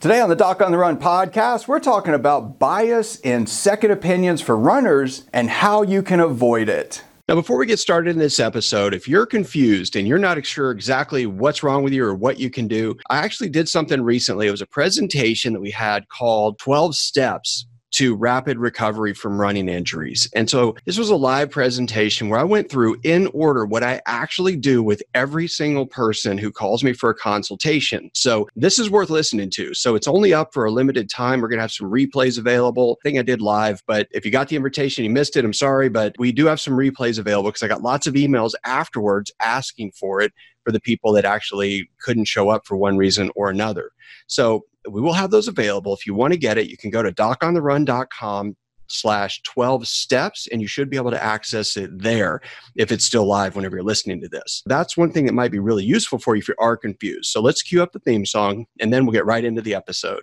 Today on the Doc on the Run podcast, we're talking about bias in second opinions for runners and how you can avoid it. Now, before we get started in this episode, if you're confused and you're not sure exactly what's wrong with you or what you can do, I actually did something recently. It was a presentation that we had called 12 Steps to rapid recovery from running injuries. And so this was a live presentation where I went through in order what I actually do with every single person who calls me for a consultation. So this is worth listening to. So it's only up for a limited time. We're going to have some replays available. I think I did live, but if you got the invitation, you missed it, I'm sorry, but we do have some replays available because I got lots of emails afterwards asking for it for the people that actually couldn't show up for one reason or another. So we will have those available. If you want to get it, you can go to docontherun.com slash 12 steps and you should be able to access it there if it's still live whenever you're listening to this. That's one thing that might be really useful for you if you are confused. So let's cue up the theme song and then we'll get right into the episode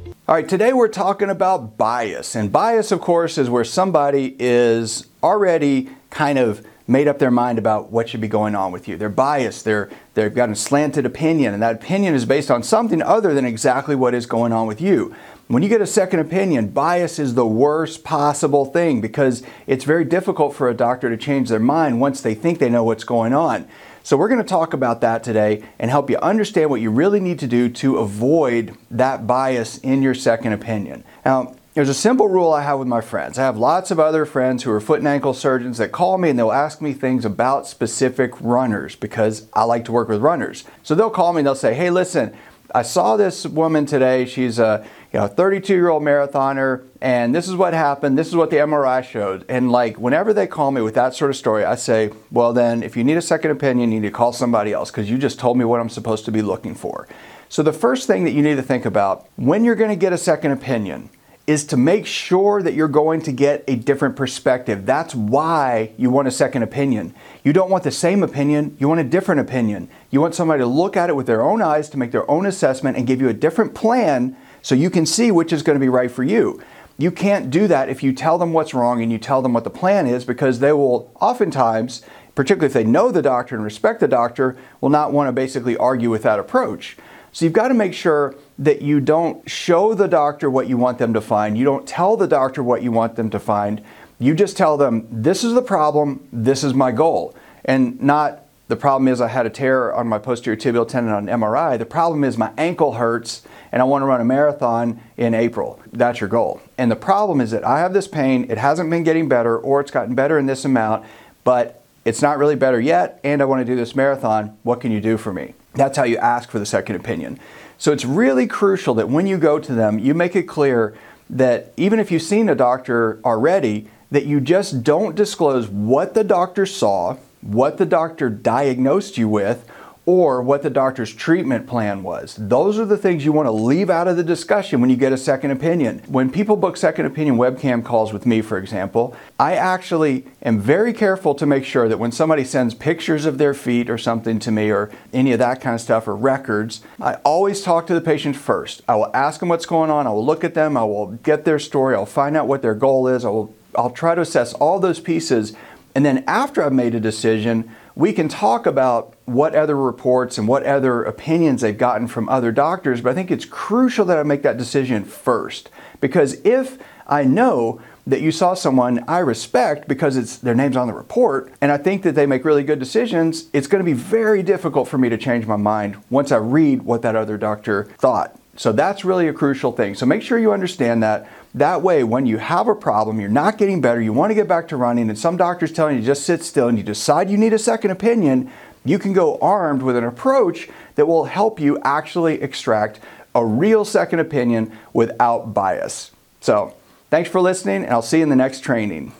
All right, today we're talking about bias. And bias, of course, is where somebody is already kind of made up their mind about what should be going on with you. They're biased, they're, they've got a slanted opinion, and that opinion is based on something other than exactly what is going on with you. When you get a second opinion, bias is the worst possible thing because it's very difficult for a doctor to change their mind once they think they know what's going on. So, we're going to talk about that today and help you understand what you really need to do to avoid that bias in your second opinion. Now, there's a simple rule I have with my friends. I have lots of other friends who are foot and ankle surgeons that call me and they'll ask me things about specific runners because I like to work with runners. So they'll call me and they'll say, "Hey, listen, I saw this woman today. She's a you know 32 year old marathoner, and this is what happened. This is what the MRI showed. And like whenever they call me with that sort of story, I say, well then, if you need a second opinion, you need to call somebody else because you just told me what I'm supposed to be looking for. So the first thing that you need to think about when you're going to get a second opinion is to make sure that you're going to get a different perspective. That's why you want a second opinion. You don't want the same opinion, you want a different opinion. You want somebody to look at it with their own eyes to make their own assessment and give you a different plan so you can see which is going to be right for you. You can't do that if you tell them what's wrong and you tell them what the plan is because they will oftentimes, particularly if they know the doctor and respect the doctor, will not want to basically argue with that approach. So you've got to make sure that you don't show the doctor what you want them to find. You don't tell the doctor what you want them to find. You just tell them, this is the problem, this is my goal. And not the problem is I had a tear on my posterior tibial tendon on MRI. The problem is my ankle hurts and I want to run a marathon in April. That's your goal. And the problem is that I have this pain, it hasn't been getting better, or it's gotten better in this amount, but it's not really better yet, and I want to do this marathon. What can you do for me? That's how you ask for the second opinion. So it's really crucial that when you go to them, you make it clear that even if you've seen a doctor already, that you just don't disclose what the doctor saw, what the doctor diagnosed you with, or what the doctor's treatment plan was. Those are the things you want to leave out of the discussion when you get a second opinion. When people book second opinion webcam calls with me, for example, I actually am very careful to make sure that when somebody sends pictures of their feet or something to me or any of that kind of stuff or records, I always talk to the patient first. I will ask them what's going on, I will look at them, I will get their story, I'll find out what their goal is, I will I'll try to assess all those pieces and then after I've made a decision, we can talk about what other reports and what other opinions they've gotten from other doctors, but I think it's crucial that I make that decision first. Because if I know that you saw someone I respect because it's their name's on the report and I think that they make really good decisions, it's going to be very difficult for me to change my mind once I read what that other doctor thought. So that's really a crucial thing. So make sure you understand that. That way, when you have a problem, you're not getting better, you want to get back to running, and some doctor's telling you just sit still and you decide you need a second opinion, you can go armed with an approach that will help you actually extract a real second opinion without bias. So, thanks for listening, and I'll see you in the next training.